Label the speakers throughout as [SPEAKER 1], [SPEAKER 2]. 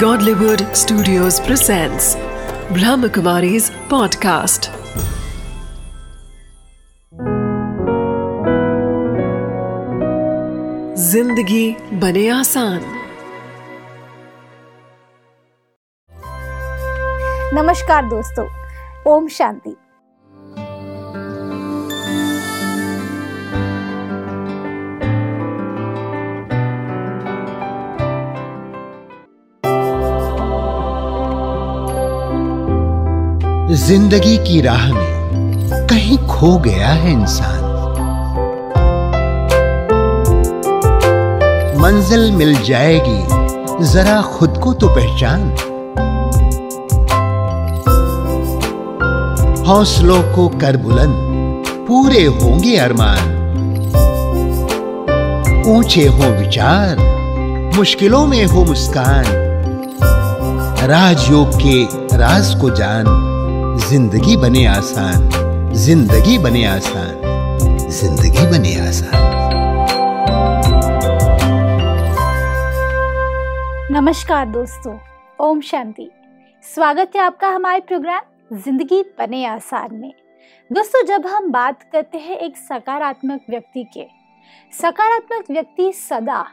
[SPEAKER 1] Godlywood Studios presents Brahmakumari's podcast. ज़िंदगी बने आसान
[SPEAKER 2] नमस्कार दोस्तों ओम शांति
[SPEAKER 3] ज़िंदगी की राह में कहीं खो गया है इंसान। मंजिल मिल जाएगी, जरा खुद को तो पहचान। हौसलों को कर बुलंद, पूरे होंगे अरमान। ऊँचे हो विचार, मुश्किलों में हो मुस्कान। राजयोग के राज को जान। ज़िंदगी बने आसान। ज़िंदगी बने आसान। ज़िंदगी बने आसान।
[SPEAKER 2] नमस्कार दोस्तों, ओम शांति। स्वागत है आपका हमारे प्रोग्राम ज़िंदगी बने आसान में। दोस्तों, जब हम बात करते हैं एक सकारात्मक व्यक्ति के, सकारात्मक व्यक्ति सदा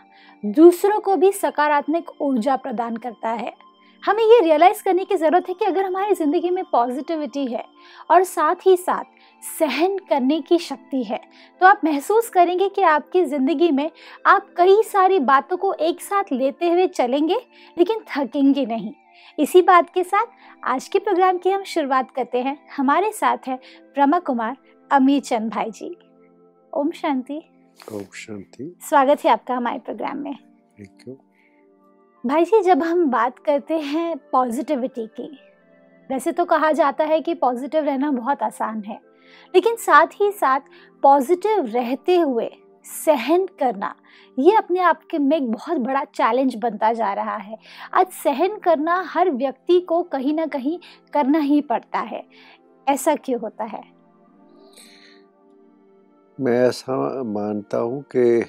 [SPEAKER 2] दूसरों को भी सकारात्मक ऊर्जा प्रदान करता है। हमें ये रियलाइज़ करने की ज़रूरत है कि अगर हमारी ज़िंदगी में पॉजिटिविटी है और साथ ही साथ सहन करने की शक्ति है तो आप महसूस करेंगे कि आपकी ज़िंदगी में आप कई सारी बातों को एक साथ लेते हुए चलेंगे लेकिन थकेंगे नहीं। इसी बात के साथ आज के प्रोग्राम की हम शुरुआत करते हैं। हमारे साथ है ब्रह्मा कुमार अमीर चंद भाई जी। ओम शांति।
[SPEAKER 4] ओम शांति।
[SPEAKER 2] स्वागत है आपका हमारे प्रोग्राम में।
[SPEAKER 4] थैंक यू
[SPEAKER 2] भाई जी, जब हम बात करते हैं पॉजिटिविटी की, वैसे तो कहा जाता है कि पॉजिटिव रहना बहुत आसान है, लेकिन साथ ही साथ पॉजिटिव रहते हुए सहन करना, ये अपने आप के में एक बहुत बड़ा चैलेंज बनता जा रहा है। आज सहन करना हर व्यक्ति को कहीं ना कहीं करना ही पड़ता है। ऐसा क्यों होता है?
[SPEAKER 4] मैं ऐसा मानता हूँ कि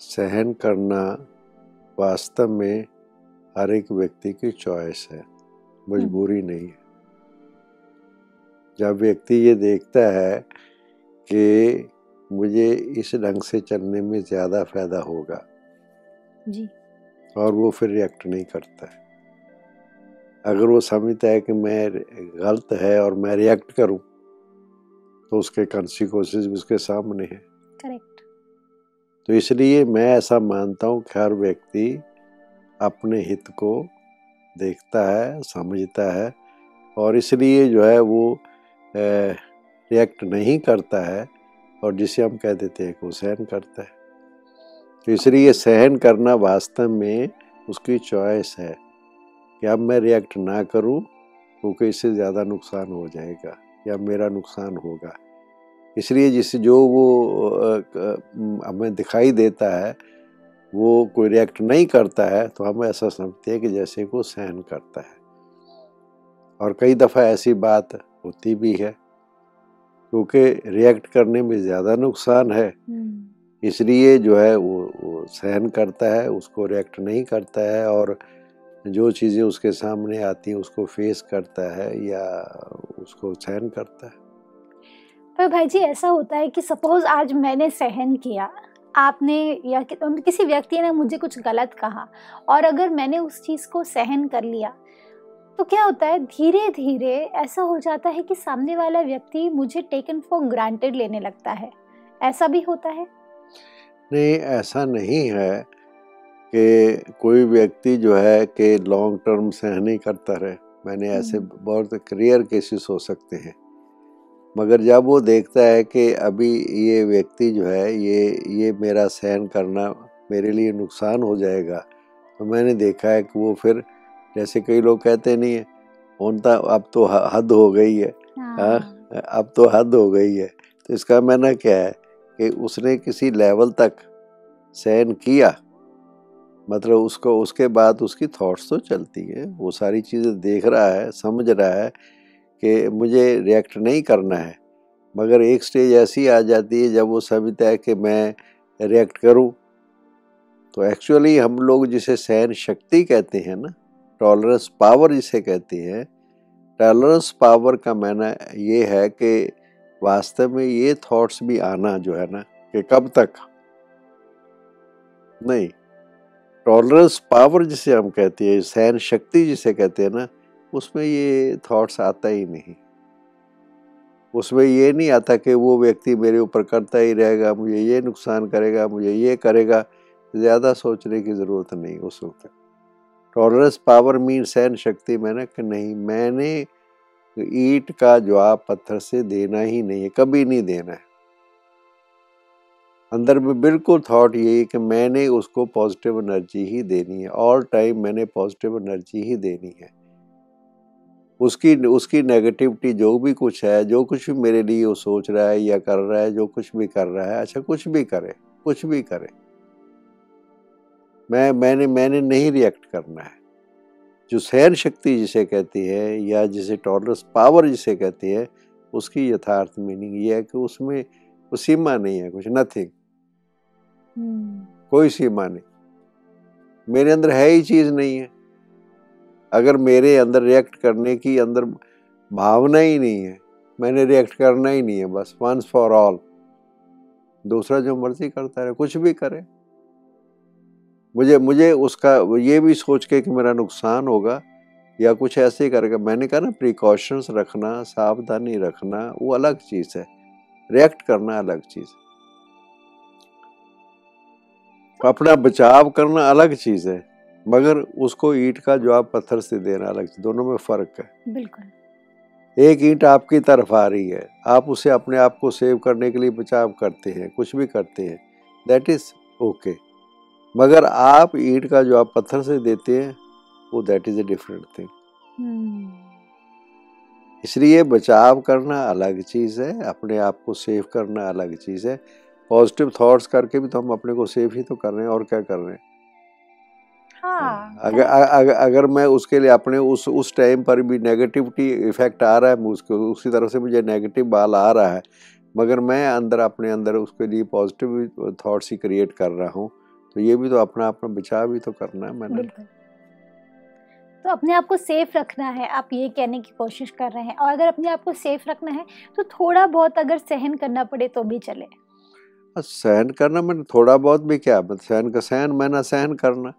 [SPEAKER 4] सहन करना वास्तव में हर एक व्यक्ति की चॉइस है मजबूरी
[SPEAKER 2] हम्म।
[SPEAKER 4] नहीं है। जब व्यक्ति ये देखता है कि मुझे इस ढंग से चलने में ज़्यादा फ़ायदा होगा
[SPEAKER 2] जी।
[SPEAKER 4] और वो फिर रिएक्ट नहीं करता है। अगर वो समझता है कि मैं गलत है और मैं रिएक्ट करूँ तो उसके कंसिक्वेंसेस भी उसके सामने हैं।
[SPEAKER 2] करेक्ट
[SPEAKER 4] तो इसलिए मैं ऐसा मानता हूँ कि हर व्यक्ति अपने हित को देखता है, समझता है और इसलिए जो है वो रिएक्ट नहीं करता है और जिसे हम कह देते हैं कि वो सहन करता है। तो इसलिए सहन करना वास्तव में उसकी चॉइस है कि अब मैं रिएक्ट ना करूँ क्योंकि इससे ज़्यादा नुकसान हो जाएगा या मेरा नुकसान होगा। इसलिए जिस जो वो हमें दिखाई देता है वो कोई रिएक्ट नहीं करता है तो हम ऐसा समझते हैं कि जैसे को सहन करता है। और कई दफ़ा ऐसी बात होती भी है क्योंकि रिएक्ट करने में ज़्यादा नुकसान है।
[SPEAKER 2] हम्म।
[SPEAKER 4] इसलिए जो है वो, वो सहन करता है उसको रिएक्ट नहीं करता है और जो चीज़ें उसके सामने आती हैं उसको फेस करता है या उसको सहन करता है।
[SPEAKER 2] पर भाई जी ऐसा होता है कि सपोज़ आज मैंने सहन किया आपने या कि, किसी व्यक्ति ने मुझे कुछ गलत कहा और अगर मैंने उस चीज़ को सहन कर लिया तो क्या होता है धीरे धीरे ऐसा हो जाता है कि सामने वाला व्यक्ति मुझे टेकन फॉर ग्रांटेड लेने लगता है। ऐसा भी होता है?
[SPEAKER 4] नहीं ऐसा नहीं है कि कोई व्यक्ति जो है कि लॉन्ग टर्म सहन नहीं करता रहे। मैंने ऐसे
[SPEAKER 2] हम्म।
[SPEAKER 4] बहुत क्लियर केसेस हो सकते हैं। मगर जब वो देखता है कि अभी ये व्यक्ति जो है ये ये मेरा सहन करना मेरे लिए नुकसान हो जाएगा तो मैंने देखा है कि वो फिर जैसे कई लोग कहते नहीं है उनका अब तो हद हो गई है। हाँ,
[SPEAKER 2] हाँ।
[SPEAKER 4] अब तो हद हो गई है। तो इसका मैंने क्या है कि उसने किसी लेवल तक सहन किया मतलब उसको उसके बाद उसकी थॉट्स तो चलती है वो सारी चीज़ें देख रहा है समझ रहा है कि मुझे रिएक्ट नहीं करना है। मगर एक स्टेज ऐसी आ जाती है जब वो समझता है कि मैं रिएक्ट करूँ। तो एक्चुअली हम लोग जिसे सहन शक्ति कहते हैं ना टॉलरेंस पावर जिसे कहते हैं टॉलरेंस पावर का मायना ये है कि वास्तव में ये थॉट्स भी आना जो है ना, कि कब तक? नहीं टॉलरेंस पावर जिसे हम कहते हैं, सहन शक्ति जिसे कहते हैं ना उसमें ये थॉट्स आता ही नहीं। उसमें ये नहीं आता कि वो व्यक्ति मेरे ऊपर करता ही रहेगा, मुझे ये नुकसान करेगा, मुझे ये करेगा। ज़्यादा सोचने की ज़रूरत नहीं उस वक्त। टॉलरेंस पावर मीन सहन शक्ति मैंने कि नहीं, मैंने ईट का जवाब पत्थर से देना ही नहीं है, कभी नहीं देना है। अंदर में बिल्कुल थॉट यही कि मैंने उसको पॉजिटिव एनर्जी ही देनी है। ऑल टाइम मैंने पॉजिटिव एनर्जी ही देनी है। उसकी उसकी नेगेटिविटी जो भी कुछ है जो कुछ भी मेरे लिए वो सोच रहा है या कर रहा है जो कुछ भी कर रहा है अच्छा कुछ भी करे कुछ भी करे। मैं मैंने मैंने नहीं रिएक्ट करना है। जो सहन शक्ति जिसे कहती है या जिसे टॉलरेंस पावर जिसे कहती है उसकी यथार्थ मीनिंग ये है कि उसमें वो सीमा नहीं है कुछ नथिंग hmm. कोई सीमा नहीं। मेरे अंदर है ही चीज़ नहीं है। अगर मेरे अंदर रिएक्ट करने की अंदर भावना ही नहीं है, मैंने रिएक्ट करना ही नहीं है बस वंस फॉर ऑल दूसरा जो मर्ज़ी करता रहे, कुछ भी करे। मुझे मुझे उसका, ये भी सोच के कि मेरा नुकसान होगा या कुछ ऐसे ही करेगा। मैंने कहा ना प्रिकॉशंस रखना, सावधानी रखना, वो अलग चीज़ है। रिएक्ट करना अलग चीज़ है। अपना बचाव करना अलग चीज़ है। मगर उसको ईंट का जवाब पत्थर से देना अलग दोनों में फ़र्क है।
[SPEAKER 2] बिल्कुल।
[SPEAKER 4] एक ईंट आपकी तरफ़ आ रही है आप उसे अपने आप को सेव करने के लिए बचाव करते हैं कुछ भी करते हैं। दैट इज़ ओके मगर आप ईंट का जवाब पत्थर से देते हैं वो that is a different thing इसलिए बचाव करना अलग चीज़ है अपने आप को सेव करना अलग चीज़ है। पॉजिटिव थॉट्स करके भी तो हम अपने को सेव ही तो कर रहे हैं और क्या कर रहे हैं?
[SPEAKER 2] हाँ
[SPEAKER 4] अगर अगर अगर मैं उसके लिए अपने उस उस टाइम पर भी नेगेटिविटी इफ़ेक्ट आ रहा है उसको उसी तरह से मुझे नेगेटिव बाल आ रहा है मगर मैं अंदर अपने अंदर उसके लिए पॉजिटिव थॉट्स ही क्रिएट कर रहा हूँ तो ये भी तो अपना अपना बचाव भी तो करना है मैंने।
[SPEAKER 2] तो अपने आप को सेफ़ रखना है आप ये कहने की कोशिश कर रहे हैं और अगर अपने आप को सेफ़ रखना है तो थोड़ा बहुत अगर सहन करना पड़े तो भी चले।
[SPEAKER 4] हाँ, सहन करना मैंने थोड़ा बहुत भी क्या सहन का सहन मैंने सहन करना।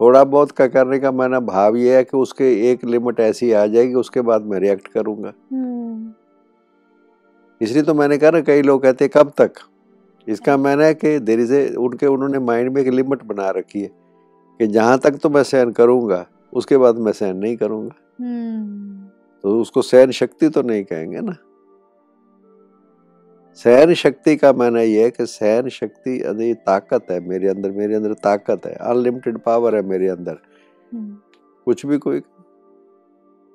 [SPEAKER 4] थोड़ा बहुत का करने का मैंने भाव ये है कि उसके एक लिमिट ऐसी आ जाएगी उसके बाद मैं रिएक्ट करूँगा।
[SPEAKER 2] हम्म,
[SPEAKER 4] इसलिए तो मैंने कहा ना कई लोग कहते हैं कब तक? इसका मैंने है कि देर इज़ उनके उन्होंने माइंड में एक लिमिट बना रखी है कि जहाँ तक तो मैं सहन करूँगा उसके बाद मैं सहन नहीं करूँगा।
[SPEAKER 2] हम्म,
[SPEAKER 4] तो उसको सहन शक्ति तो नहीं कहेंगे ना। सहन शक्ति का माना ये है कि सहन शक्ति अरे ताकत है मेरे अंदर मेरे अंदर ताकत है। अनलिमिटेड पावर है मेरे अंदर।
[SPEAKER 2] हम्म,
[SPEAKER 4] कुछ भी कोई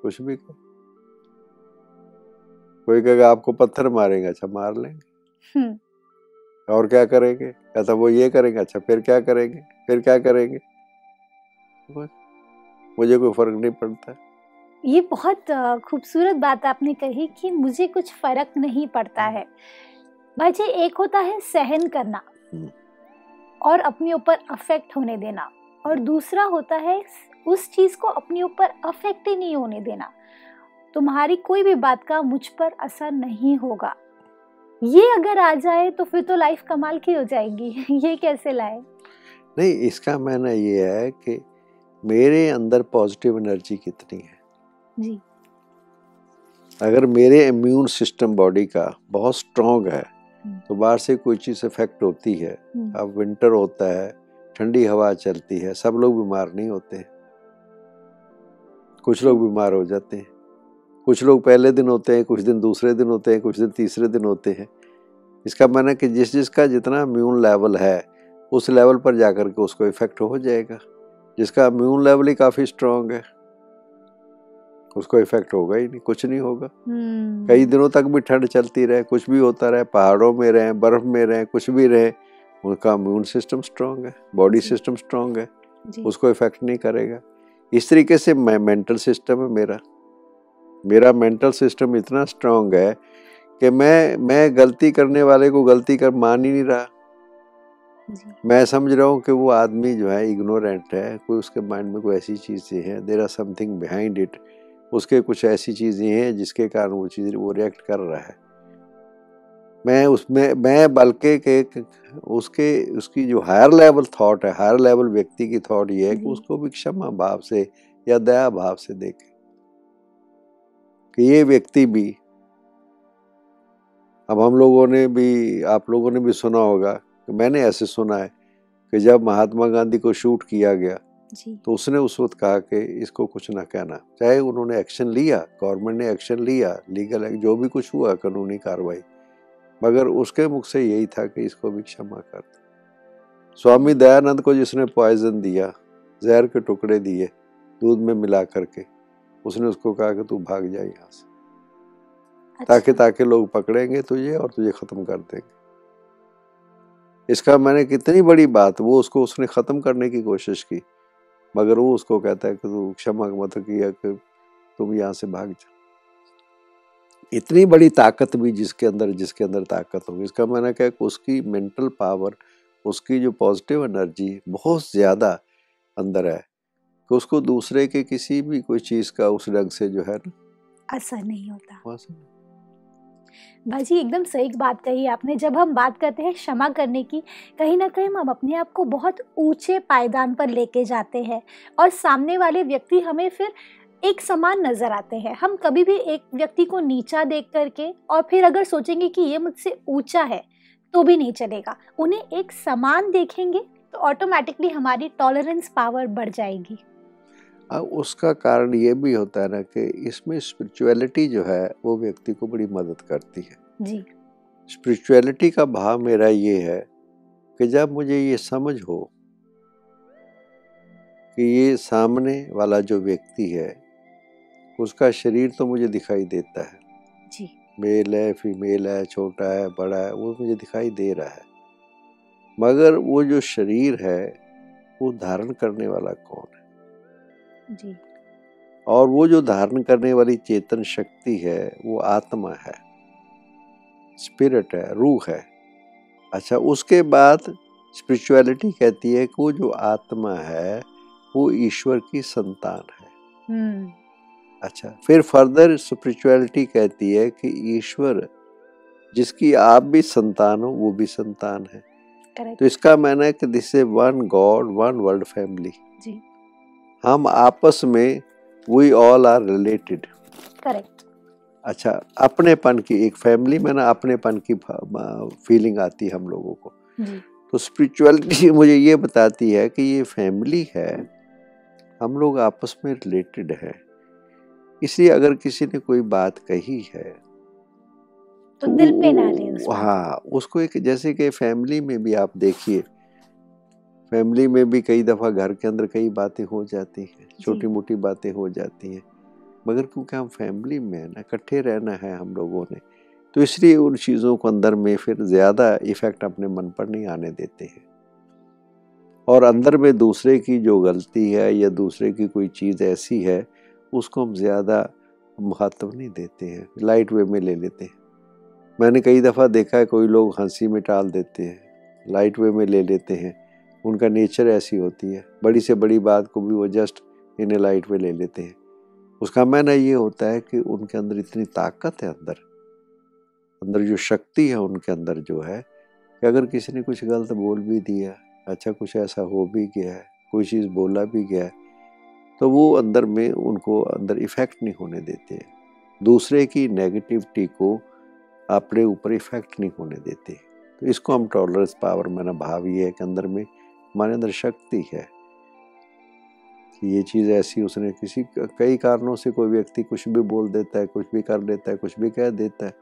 [SPEAKER 4] कुछ भी कोई। कोई कहेगा आपको पत्थर मारेंगे अच्छा मार लेंगे।
[SPEAKER 2] हम्म,
[SPEAKER 4] और क्या करेंगे? कहता वो ये करेंगे अच्छा फिर क्या करेंगे? फिर क्या करेंगे? मुझे कोई फ़र्क नहीं पड़ता।
[SPEAKER 2] ये बहुत खूबसूरत बात आपने कही कि मुझे कुछ फ़र्क नहीं पड़ता है। भाई जी एक होता है सहन करना
[SPEAKER 4] हम्म।
[SPEAKER 2] और अपने ऊपर अफेक्ट होने देना और दूसरा होता है उस चीज़ को अपने ऊपर अफेक्ट ही नहीं होने देना। तुम्हारी कोई भी बात का मुझ पर असर नहीं होगा। ये अगर आ जाए तो फिर तो लाइफ कमाल की हो जाएगी। ये कैसे लाए?
[SPEAKER 4] नहीं इसका मायना ये है कि मेरे अंदर पॉजिटिव एनर्जी कितनी है।
[SPEAKER 2] जी।
[SPEAKER 4] अगर मेरे इम्यून सिस्टम बॉडी का बहुत स्ट्रांग है। तो बाहर से कोई चीज़ इफ़ेक्ट होती है।
[SPEAKER 2] हम्म,
[SPEAKER 4] अब विंटर होता है ठंडी हवा चलती है सब लोग बीमार नहीं होते हैं। कुछ लोग बीमार हो जाते हैं। कुछ लोग पहले दिन होते हैं कुछ दिन दूसरे दिन होते हैं कुछ दिन तीसरे दिन होते हैं। इसका माना कि जिस जिसका जितना इम्यून लेवल है उस लेवल पर जाकर के उसको इफ़ेक्ट हो जाएगा। जिसका इम्यून लेवल ही काफ़ी स्ट्रांग है। उसको इफ़ेक्ट होगा ही नहीं कुछ नहीं होगा।
[SPEAKER 2] हम्म,
[SPEAKER 4] कई दिनों तक भी ठंड चलती रहे कुछ भी होता रहे पहाड़ों में रहे बर्फ़ में रहे कुछ भी रहे उनका इम्यून सिस्टम स्ट्रांग है बॉडी सिस्टम स्ट्रांग है उसको इफ़ेक्ट नहीं करेगा। इस तरीके से मैं मेंटल सिस्टम है मेरा। मेरा मेंटल सिस्टम इतना स्ट्रांग है कि मैं मैं गलती करने वाले को गलती कर मान ही नहीं रहा।
[SPEAKER 2] जी।
[SPEAKER 4] मैं समझ रहा हूँ कि वो आदमी जो है इग्नोरेंट है कोई उसके माइंड में कोई ऐसी चीज़ें हैं there are something behind it उसके कुछ ऐसी चीज़ें हैं जिसके कारण वो चीज़ वो रिएक्ट कर रहा है। मैं उसमें मैं बल्कि के उसके उसकी जो हायर लेवल थॉट है हायर लेवल व्यक्ति की थॉट ये है कि उसको भी क्षमा भाव से या दया भाव से देखे। कि ये व्यक्ति भी अब हम लोगों ने भी आप लोगों ने भी सुना होगा कि मैंने ऐसे सुना है कि जब महात्मा गांधी को शूट किया गया
[SPEAKER 2] जी।
[SPEAKER 4] तो उसने उस वक्त कहा कि इसको कुछ ना कहना। चाहे उन्होंने एक्शन लिया गवर्नमेंट ने एक्शन लिया लीगल जो भी कुछ हुआ कानूनी कार्रवाई। मगर उसके मुख से यही था कि इसको भी क्षमा कर दो। स्वामी दयानंद को जिसने पॉइजन दिया जहर के टुकड़े दिए दूध में मिला करके उसने उसको कहा कि तू भाग जा यहाँ से।
[SPEAKER 2] अच्छा।
[SPEAKER 4] ताकि ताकि लोग पकड़ेंगे तुझे और तुझे खत्म कर देंगे। इसका मैंने कितनी बड़ी बात वो उसको उसने खत्म करने की कोशिश की। मगर वो उसको कहता है कि तू क्षमा मत किया कि तुम यहाँ से भाग जा। इतनी बड़ी ताकत भी जिसके अंदर जिसके अंदर ताकत होगी इसका मैंने कहा कि उसकी मेंटल पावर उसकी जो पॉजिटिव एनर्जी बहुत ज़्यादा अंदर है कि उसको दूसरे के किसी भी कोई चीज़ का उस ढंग से जो है ना
[SPEAKER 2] असर नहीं होता।
[SPEAKER 4] वहाँ
[SPEAKER 2] बाजी, एकदम सही बात कही आपने। जब हम बात करते हैं क्षमा करने की, कहीं ना कहीं हम अपने आप को बहुत ऊँचे पायदान पर लेके जाते हैं और सामने वाले व्यक्ति हमें फिर एक समान नज़र आते हैं। हम कभी भी एक व्यक्ति को नीचा देख करके और फिर अगर सोचेंगे कि ये मुझसे ऊँचा है तो भी नहीं चलेगा। उन्हें एक समान देखेंगे तो ऑटोमेटिकली हमारी टॉलरेंस पावर बढ़ जाएगी।
[SPEAKER 4] अब उसका कारण ये भी होता है ना कि इसमें स्पिरिचुअलिटी जो है वो व्यक्ति को बड़ी मदद करती है।
[SPEAKER 2] जी।
[SPEAKER 4] स्पिरिचुअलिटी का भाव मेरा ये है कि जब मुझे ये समझ हो कि ये सामने वाला जो व्यक्ति है उसका शरीर तो मुझे दिखाई देता है।
[SPEAKER 2] जी।
[SPEAKER 4] मेल है फीमेल है छोटा है बड़ा है वो मुझे दिखाई दे रहा है। मगर वो जो शरीर है वो धारण करने वाला कौन है?
[SPEAKER 2] जी।
[SPEAKER 4] और वो जो धारण करने वाली चेतन शक्ति है वो आत्मा है। स्पिरिट है रूह है। अच्छा उसके बाद स्पिरिचुअलिटी कहती है कि वो जो आत्मा है वो ईश्वर की संतान है।
[SPEAKER 2] हम्म।
[SPEAKER 4] अच्छा फिर फर्दर स्पिरिचुअलिटी कहती है कि ईश्वर जिसकी आप भी संतान हो वो भी संतान है।
[SPEAKER 2] करेक्ट
[SPEAKER 4] तो इसका मैंने है कि this is one God one world family
[SPEAKER 2] जी।
[SPEAKER 4] हम आपस में we all are related
[SPEAKER 2] correct
[SPEAKER 4] अच्छा अपनेपन की एक फैमिली में ना अपनेपन की फीलिंग आती है हम लोगों को।
[SPEAKER 2] जी।
[SPEAKER 4] तो स्पिरिचुअलिटी मुझे ये बताती है कि ये फैमिली है हम लोग आपस में रिलेटेड हैं। इसलिए अगर किसी ने कोई बात कही है
[SPEAKER 2] तो दिल पे ना ले उस बात
[SPEAKER 4] हाँ उसको एक जैसे कि फैमिली में भी आप देखिए फैमिली में भी कई दफ़ा घर के अंदर कई बातें हो जाती हैं छोटी मोटी बातें हो जाती हैं। मगर क्योंकि हम फैमिली में है ना इकट्ठे रहना है हम लोगों ने तो इसलिए उन चीज़ों को अंदर में फिर ज़्यादा इफ़ेक्ट अपने मन पर नहीं आने देते हैं। और अंदर में दूसरे की जो गलती है या दूसरे की कोई चीज़ ऐसी है उसको हम ज़्यादा महत्व नहीं देते हैं लाइट वे में ले लेते हैं। मैंने कई दफ़ा देखा है कोई लोग हँसी में टाल देते हैं लाइट वे में ले लेते हैं उनका नेचर ऐसी होती है। बड़ी से बड़ी बात को भी वो जस्ट इन्हें लाइट में ले लेते हैं। उसका मायना ये होता है कि उनके अंदर इतनी ताकत है अंदर। अंदर जो शक्ति है उनके अंदर जो है कि अगर किसी ने कुछ गलत बोल भी दिया अच्छा कुछ ऐसा हो भी गया है, कोई चीज़ बोला भी गया तो वो अंदर में उनको अंदर इफ़ेक्ट नहीं होने देते दूसरे की नेगेटिविटी को अपने ऊपर इफ़ेक्ट नहीं होने देते। तो इसको हम टॉलरेंस पावर मैंने भाव ये है कि अंदर में हमारे अंदर शक्ति है कि ये चीज़ ऐसी उसने किसी कई कारणों से कोई व्यक्ति कुछ भी बोल देता है कुछ भी कर देता है कुछ भी कह देता है।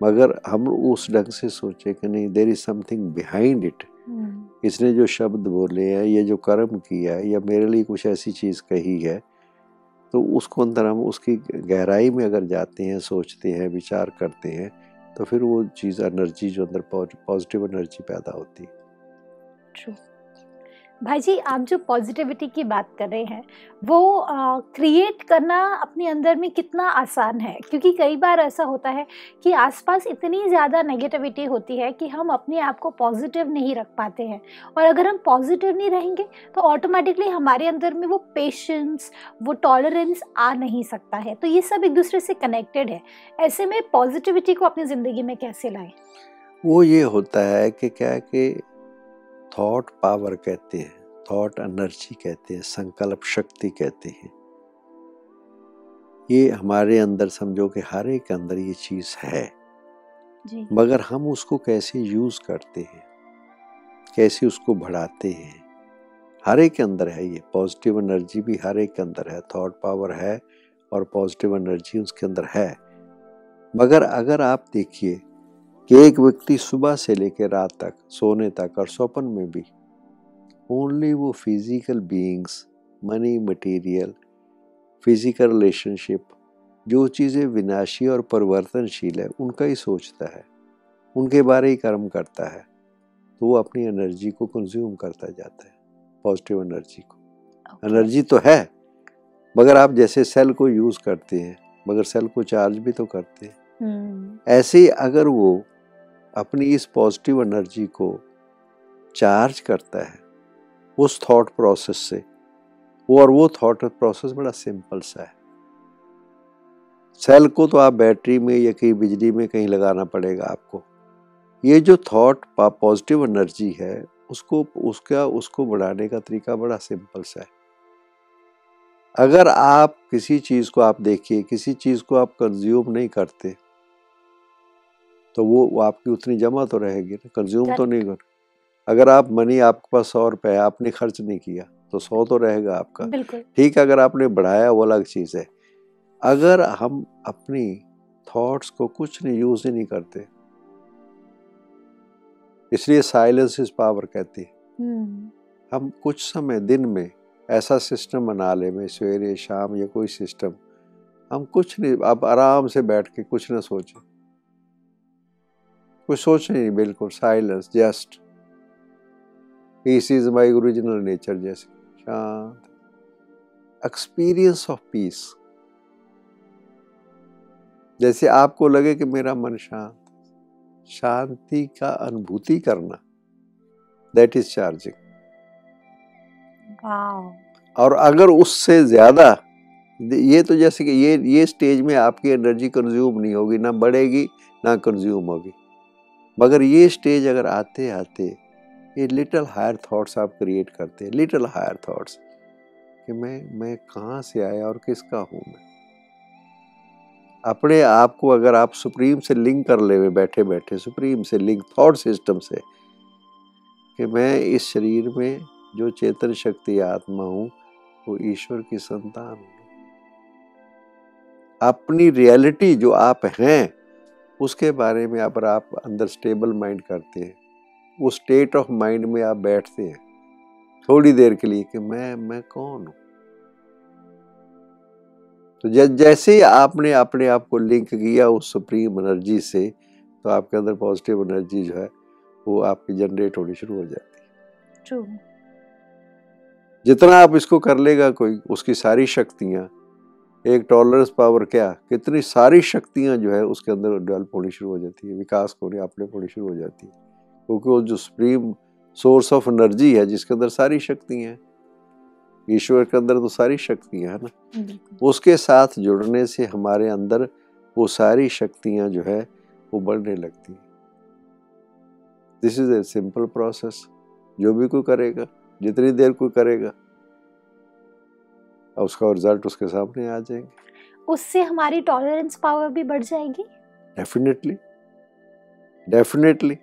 [SPEAKER 4] मगर हम उस ढंग से सोचे कि नहीं there is something behind it इसने जो शब्द बोले हैं ये जो कर्म किया है या मेरे लिए कुछ ऐसी चीज़ कही है तो उसको अंदर हम उसकी गहराई में अगर जाते हैं सोचते हैं विचार करते हैं तो फिर वो चीज़ एनर्जी जो अंदर पॉजिटिव एनर्जी पैदा होती है।
[SPEAKER 2] ट्रू भाई जी, आप जो पॉजिटिविटी की बात कर रहे हैं, वो क्रिएट करना अपने अंदर में कितना आसान है? क्योंकि कई बार ऐसा होता है कि आसपास इतनी ज़्यादा नेगेटिविटी होती है कि हम अपने आप को पॉजिटिव नहीं रख पाते हैं। और अगर हम पॉजिटिव नहीं रहेंगे तो ऑटोमेटिकली हमारे अंदर में वो पेशेंस वो टॉलरेंस आ नहीं सकता है। तो ये सब एक दूसरे से कनेक्टेड है। ऐसे में पॉजिटिविटी को अपनी ज़िंदगी में कैसे लाएँ?
[SPEAKER 4] वो ये होता है कि क्या कि थॉट पावर कहते हैं थॉट एनर्जी कहते हैं संकल्प शक्ति कहते हैं। ये हमारे अंदर समझो कि हर एक अंदर ये चीज़ है।
[SPEAKER 2] जी।
[SPEAKER 4] मगर हम उसको कैसे यूज़ करते हैं? कैसे उसको बढ़ाते हैं? हर एक के अंदर है ये। पॉजिटिव एनर्जी भी हर एक के अंदर है। थॉट पावर है और पॉजिटिव एनर्जी उसके अंदर है। मगर अगर आप देखिए कि एक व्यक्ति सुबह से लेकर रात तक सोने तक और स्वप्न में भी ओनली वो physical beings money material physical relationship जो चीज़ें विनाशी और परिवर्तनशील है उनका ही सोचता है उनके बारे ही कर्म करता है तो वो अपनी एनर्जी को कंज्यूम करता जाता है पॉजिटिव एनर्जी को। एनर्जी तो है मगर आप जैसे सेल को यूज़ करते हैं मगर सेल को चार्ज भी तो करते हैं।
[SPEAKER 2] हम्म,
[SPEAKER 4] ऐसे ही अगर वो अपनी इस पॉजिटिव एनर्जी को चार्ज करता है, उस थॉट प्रोसेस से। वो और वो थॉट प्रोसेस बड़ा सिंपल सा है। सेल को तो आप बैटरी में या कहीं बिजली में कहीं लगाना पड़ेगा आपको। ये जो थॉट पॉजिटिव एनर्जी है, उसको, उसका, उसको बढ़ाने का तरीका बड़ा सिंपल सा है। अगर आप किसी चीज़ को आप देखिए, किसी चीज़ को आप कंज्यूम नहीं करते तो वो, वो आपकी उतनी जमा तो रहेगी ना कंज्यूम तो नहीं कर। अगर आप मनी आपके पास सौ रुपये है आपने खर्च नहीं किया तो सौ तो रहेगा आपका। ठीक है अगर आपने बढ़ाया वो अलग चीज़ है। अगर हम अपनी थॉट्स को कुछ नहीं यूज़ ही नहीं करते। इसलिए साइलेंस इज़ पावर कहती है।
[SPEAKER 2] हम्म,
[SPEAKER 4] हम कुछ समय दिन में ऐसा सिस्टम बना ले में सवेरे शाम या कोई सिस्टम हम कुछ नहीं आप आराम से बैठ के कुछ ना सोचें। कुछ सोच नहीं बिल्कुल silence just peace is my original nature जैसे। शांत। एक्सपीरियंस ऑफ़ पीस जैसे आपको लगे कि मेरा मन शांत शांति का अनुभूति करना दैट इज़ चार्जिंग और अगर उससे ज़्यादा ये तो जैसे कि ये ये स्टेज में आपकी एनर्जी कंज्यूम नहीं होगी ना बढ़ेगी ना कंज्यूम होगी। मगर ये स्टेज अगर आते आते ये लिटिल हायर थॉट्स आप क्रिएट करते हैं लिटिल हायर थॉट्स कि मैं मैं कहाँ से आया और किसका हूँ मैं? अपने आप को अगर आप सुप्रीम से लिंक कर ले बैठे बैठे सुप्रीम से लिंक थॉट सिस्टम से, कि मैं इस शरीर में जो चेतन शक्ति आत्मा हूँ, वो ईश्वर की संतान हूँ। अपनी रियलिटी जो आप हैं उसके बारे में अगर आप अंदर स्टेबल माइंड करते हैं। उस स्टेट ऑफ़ माइंड में आप बैठते हैं। थोड़ी देर के लिए कि मैं मैं कौन हूँ? तो जैसे ही आपने अपने आप को लिंक किया उस सुप्रीम एनर्जी से तो आपके अंदर पॉजिटिव एनर्जी जो है वो आपकी जनरेट होनी शुरू हो जाती है। जितना आप इसको कर लेगा कोई उसकी सारी शक्तियाँ एक टॉलरेंस पावर क्या? कितनी सारी शक्तियाँ जो है उसके अंदर डेवलप होनी शुरू हो जाती है विकास होने अपने होनी शुरू हो जाती है। क्योंकि वो जो सुप्रीम सोर्स ऑफ़ एनर्जी है जिसके अंदर सारी शक्तियाँ हैं। ईश्वर के अंदर तो सारी शक्तियाँ हैं ना? उसके साथ जुड़ने से हमारे अंदर वो सारी शक्तियाँ जो है वो बढ़ने लगती हैं। This is a simple process जो भी कोई करेगा जितनी देर कोई करेगा उसका रिज़ल्ट उसके सामने आ जाएँगे।
[SPEAKER 2] उससे हमारी टॉलरेंस पावर भी बढ़ जाएगी।
[SPEAKER 4] डेफिनेटली डेफिनेटली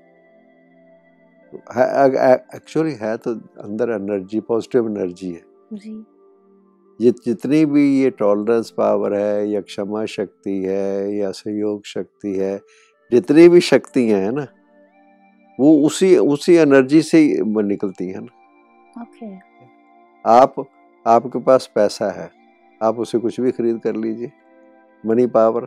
[SPEAKER 4] एक्चुअली है तो अंदर एनर्जी पॉजिटिव एनर्जी है।
[SPEAKER 2] जी।
[SPEAKER 4] ये जितनी भी ये टॉलरेंस पावर है या क्षमा शक्ति है या सहयोग शक्ति है जितनी भी शक्तियाँ हैं ना वो उसी उसी एनर्जी से निकलती है ना।
[SPEAKER 2] ओके
[SPEAKER 4] आप आपके पास पैसा है, आप उसे कुछ भी खरीद कर लीजिए। Money power.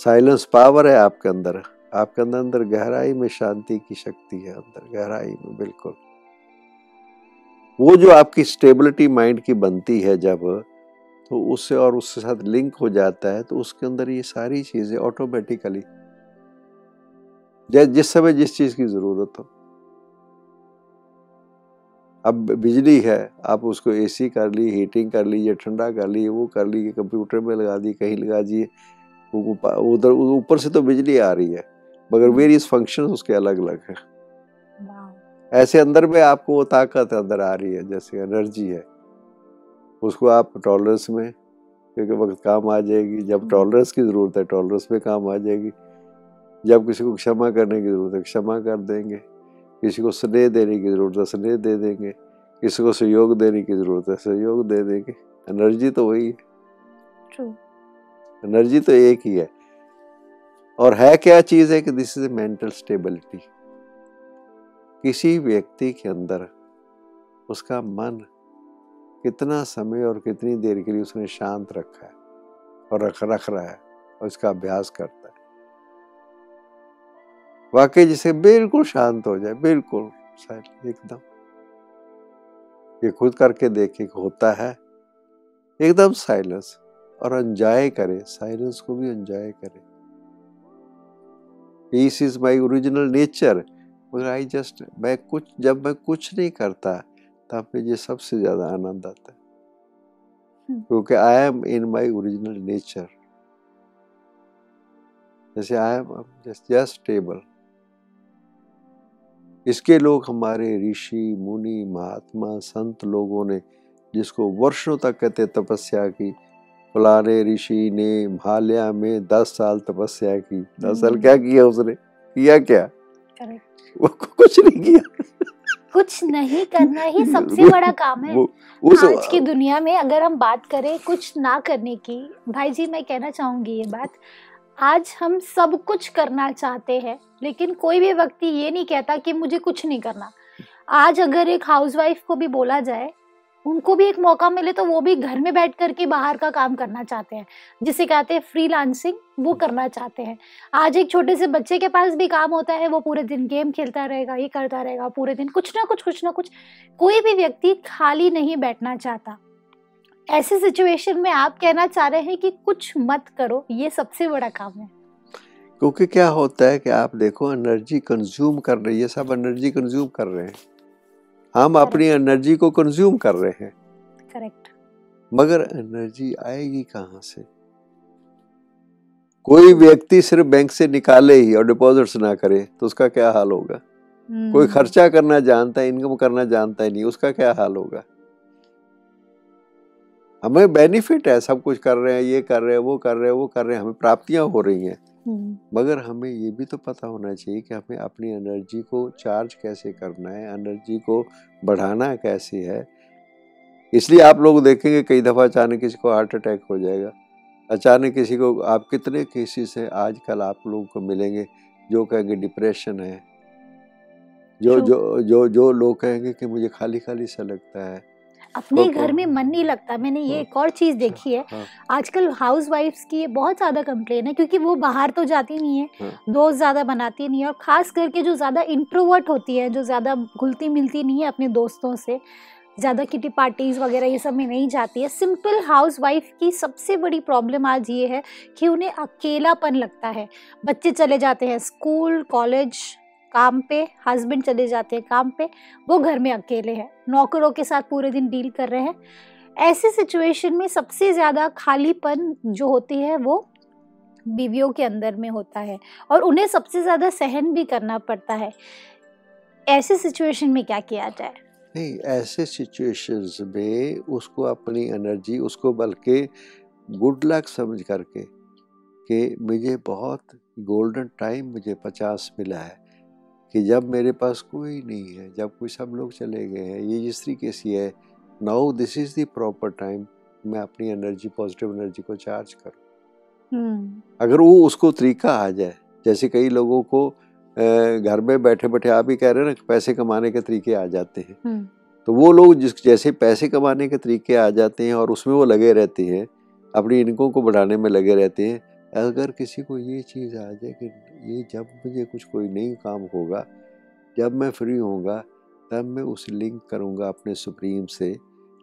[SPEAKER 4] साइलेंस पावर है आपके अंदर। आपके अंदर अंदर गहराई में शांति की शक्ति है अंदर, गहराई में, बिल्कुल। वो जो आपकी स्टेबिलिटी माइंड की बनती है जब तो उससे और उसके साथ लिंक हो जाता है तो उसके अंदर ये सारी चीज़ें ऑटोमेटिकली जिस समय जिस चीज़ की ज़रूरत हो। अब बिजली है आप उसको एसी कर ली हीटिंग कर लीजिए ठंडा कर लीजिए वो कर लीजिए कंप्यूटर में लगा दी कहीं लगा दिए उधर ऊपर से तो बिजली आ रही है मगर वेरियस फ़ंक्शन उसके अलग अलग है ऐसे अंदर में आपको वो ताकत अंदर आ रही है जैसे एनर्जी है। उसको आप टॉलरेंस में क्योंकि वक्त काम आ जाएगी जब टॉलरेंस की ज़रूरत है टॉलरेंस में काम आ जाएगी जब किसी को क्षमा करने की ज़रूरत है क्षमा कर देंगे। किसी को स्नेह देने की ज़रूरत है स्नेह दे देंगे। किसी को सहयोग देने की ज़रूरत है सहयोग दे देंगे। एनर्जी तो वही है। एनर्जी तो एक ही है। और है क्या चीज़ है कि दिस इज़ मेंटल स्टेबिलिटी किसी व्यक्ति के अंदर उसका मन कितना समय और कितनी देर के लिए उसने शांत रखा है और रख रख रहा है और इसका अभ्यास करता है। वाकई जिसे बिल्कुल शांत हो जाए बिल्कुल एकदम। ये खुद करके देखे होता है। एकदम साइलेंस और एंजॉय करे साइलेंस को भी एंजॉय करे। Peace is my original nature मगर आई जस्ट मैं कुछ जब मैं कुछ नहीं करता तब मुझे सबसे ज़्यादा आनंद आता है। हम्म। क्योंकि I am in my original nature जैसे I am just just stable इसके लोग हमारे ऋषि मुनि महात्मा संत लोगों ने जिसको वर्षों तक कहते तपस्या की फलाने ऋषि ने भाल्या में दस साल तपस्या की। दस साल हम्म। क्या किया उसने? किया क्या? वो कुछ नहीं किया।
[SPEAKER 2] कुछ नहीं करना ही सबसे बड़ा काम है। उस आज की दुनिया में अगर हम बात करें कुछ ना करने की भाई जी मैं कहना चाहूँगी ये बात। आज हम सब कुछ करना चाहते हैं, लेकिन कोई भी व्यक्ति ये नहीं कहता कि मुझे कुछ नहीं करना। आज अगर एक हाउसवाइफ को भी बोला जाए, उनको भी एक मौका मिले तो वो भी घर में बैठ करके बाहर का काम करना चाहते हैं। जिसे कहते हैं फ्रीलांसिंग वो करना चाहते हैं। आज एक छोटे से बच्चे के पास भी काम होता है, वो पूरे दिन गेम खेलता रहेगा, ये करता रहेगा, पूरे दिन कुछ ना कुछ कुछ ना कुछ। कोई भी व्यक्ति खाली नहीं बैठना चाहता। ऐसे सिचुएशन में आप कहना चाह रहे हैं कि कुछ मत करो ये सबसे बड़ा काम है।
[SPEAKER 4] क्योंकि क्या होता है कि आप देखो एनर्जी कंज्यूम कर रही है सब एनर्जी कंज्यूम कर रहे हैं। हम अपनी एनर्जी को कंज्यूम कर रहे हैं।
[SPEAKER 2] करेक्ट
[SPEAKER 4] मगर एनर्जी आएगी कहाँ से? कोई व्यक्ति सिर्फ़ बैंक से निकाले ही और डिपॉजिट्स ना करे तो उसका क्या हाल होगा? कोई हम्म। खर्चा करना जानता है इनकम करना जानता ही नहीं उसका क्या हाल होगा? हमें बेनिफिट है सब कुछ कर रहे हैं ये कर रहे हैं वो कर रहे हैं वो कर रहे हैं हमें प्राप्तियाँ हो रही हैं। हम्म। मगर हमें ये भी तो पता होना चाहिए कि हमें अपनी एनर्जी को चार्ज कैसे करना है एनर्जी को बढ़ाना कैसे है। इसलिए आप लोग देखेंगे कई दफ़ा अचानक किसी को हार्ट अटैक हो जाएगा। अचानक किसी को आप कितने केसेस हैं आजकल आप लोगों को मिलेंगे जो कहेंगे डिप्रेशन है। जो जो जो जो लोग कहेंगे कि मुझे खाली खाली सा लगता है।
[SPEAKER 2] अपने okay. घर में मन नहीं लगता मैंने ये हाँ। एक और चीज़ देखी है हाँ। आजकल हाउस वाइफ्स की बहुत ज़्यादा कंप्लेन है क्योंकि वो बाहर तो जाती नहीं है हाँ। दोस्त ज़्यादा बनाती नहीं है और खास करके जो ज़्यादा इंट्रोवर्ट होती है जो ज़्यादा घुलती मिलती नहीं है अपने दोस्तों से ज़्यादा किटी पार्टीज़ वगैरह ये सब में नहीं जाती है सिंपल हाउस वाइफ की सबसे बड़ी प्रॉब्लम आज ये है कि उन्हें अकेलापन लगता है बच्चे चले जाते हैं स्कूल कॉलेज काम पे हस्बैंड चले जाते हैं, काम पे, वो घर में अकेले हैं, नौकरों के साथ पूरे दिन डील कर रहे हैं। ऐसे सिचुएशन में सबसे ज़्यादा खालीपन जो होती है, वो बीवियों के अंदर में होता है और उन्हें सबसे ज़्यादा सहन भी करना पड़ता है। ऐसे सिचुएशन में क्या किया जाए?
[SPEAKER 4] नहीं, ऐसे सिचुएशंस में उसको अपनी एनर्जी उसको बल्कि गुड लक समझ करके कि मुझे बहुत गोल्डन टाइम मुझे पचास मिला है। कि जब मेरे पास कोई नहीं है जब कोई सब लोग चले गए हैं ये जिस तरीके से है now this is the proper time मैं अपनी एनर्जी पॉजिटिव एनर्जी को चार्ज करूँ hmm. अगर वो उसको तरीका आ जाए जैसे कई लोगों को घर में बैठे बैठे आप ही कह रहे हैं ना पैसे कमाने के तरीके आ जाते हैं hmm. तो वो लोग जिस जैसे पैसे कमाने के तरीके आ जाते हैं और उसमें वो लगे रहते हैं अपनी इनकों को बढ़ाने में लगे रहते हैं अगर किसी को ये चीज़ आ जाए कि ये जब मुझे कुछ कोई नई काम होगा, जब मैं फ्री होऊँगा, तब मैं उस लिंक करूँगा अपने सुप्रीम से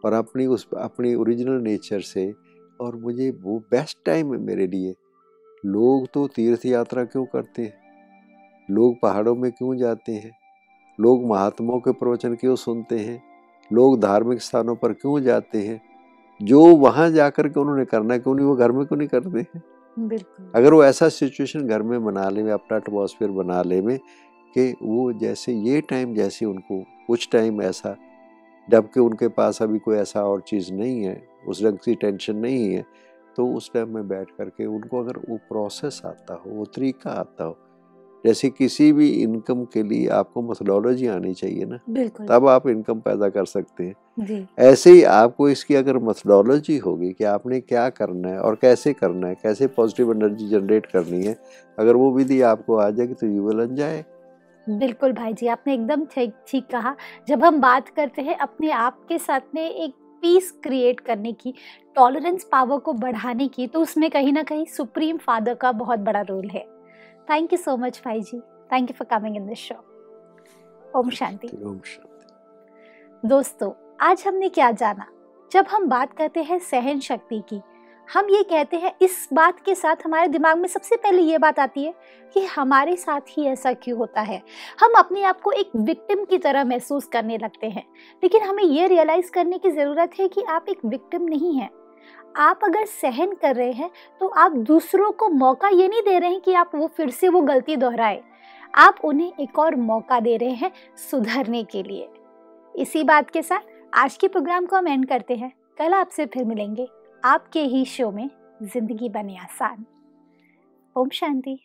[SPEAKER 4] और अपनी उस, अपनी ओरिजिनल नेचर से और मुझे वो बेस्ट टाइम है मेरे लिए। लोग तो तीर्थ यात्रा क्यों करते हैं? लोग पहाड़ों में क्यों जाते हैं? लोग महात्माओं के प्रवचन क्यों सुनते हैं? लोग धार्मिक स्थानों पर क्यों जाते हैं? जो वहाँ जाकर के उन्होंने करना है, क्यों नहीं, वो घर में क्यों नहीं करते हैं?
[SPEAKER 2] बिल्कुल।
[SPEAKER 4] अगर वो ऐसा सिचुएशन घर में बना ले अपना एटमोसफियर बना ले में, कि वो जैसे ये टाइम जैसे उनको, कुछ टाइम ऐसा, जबकि उनके पास अभी कोई ऐसा और चीज़ नहीं है, उस ढंग की टेंशन नहीं है तो उस टाइम में बैठ करके उनको अगर वो प्रोसेस आता हो, वो तरीका आता हो जैसे किसी भी इनकम के लिए आपको मेथोडोलॉजी आनी चाहिए ना तब आप इनकम पैदा कर सकते हैं। ऐसे ही आपको इसकी अगर मेथोडोलॉजी होगी कि आपने क्या करना है और कैसे करना है कैसे पॉजिटिव एनर्जी जनरेट करनी है अगर वो विधि आपको आ जाएगी तो यू विल एंजॉय
[SPEAKER 2] बिल्कुल भाई जी आपने एकदम ठीक ठीक कहा। जब हम बात करते हैं अपने आप के साथ में एक पीस क्रिएट करने की टॉलरेंस पावर को बढ़ाने की तो उसमें कहीं ना कहीं सुप्रीम फादर का बहुत बड़ा रोल है। थैंक यू सो मच भाई जी thank you for coming in this show ओम शांति
[SPEAKER 4] ओम शांति
[SPEAKER 2] दोस्तों आज हमने क्या जाना? जब हम बात करते हैं सहन शक्ति की हम ये कहते हैं इस बात के साथ हमारे दिमाग में सबसे पहले ये बात आती है कि हमारे साथ ही ऐसा क्यों होता है? हम अपने आप को एक विक्टिम की तरह महसूस करने लगते हैं लेकिन हमें ये रियलाइज़ करने की ज़रूरत है कि आप एक विक्टिम नहीं हैं। आप अगर सहन कर रहे हैं तो आप दूसरों को मौका ये नहीं दे रहे हैं कि आप वो फिर से वो गलती दोहराए। आप उन्हें एक और मौका दे रहे हैं सुधरने के लिए। इसी बात के साथ आज के प्रोग्राम को हम एंड करते हैं। कल आपसे फिर मिलेंगे। आपके ही शो में ज़िंदगी बने आसान। ओम शांति।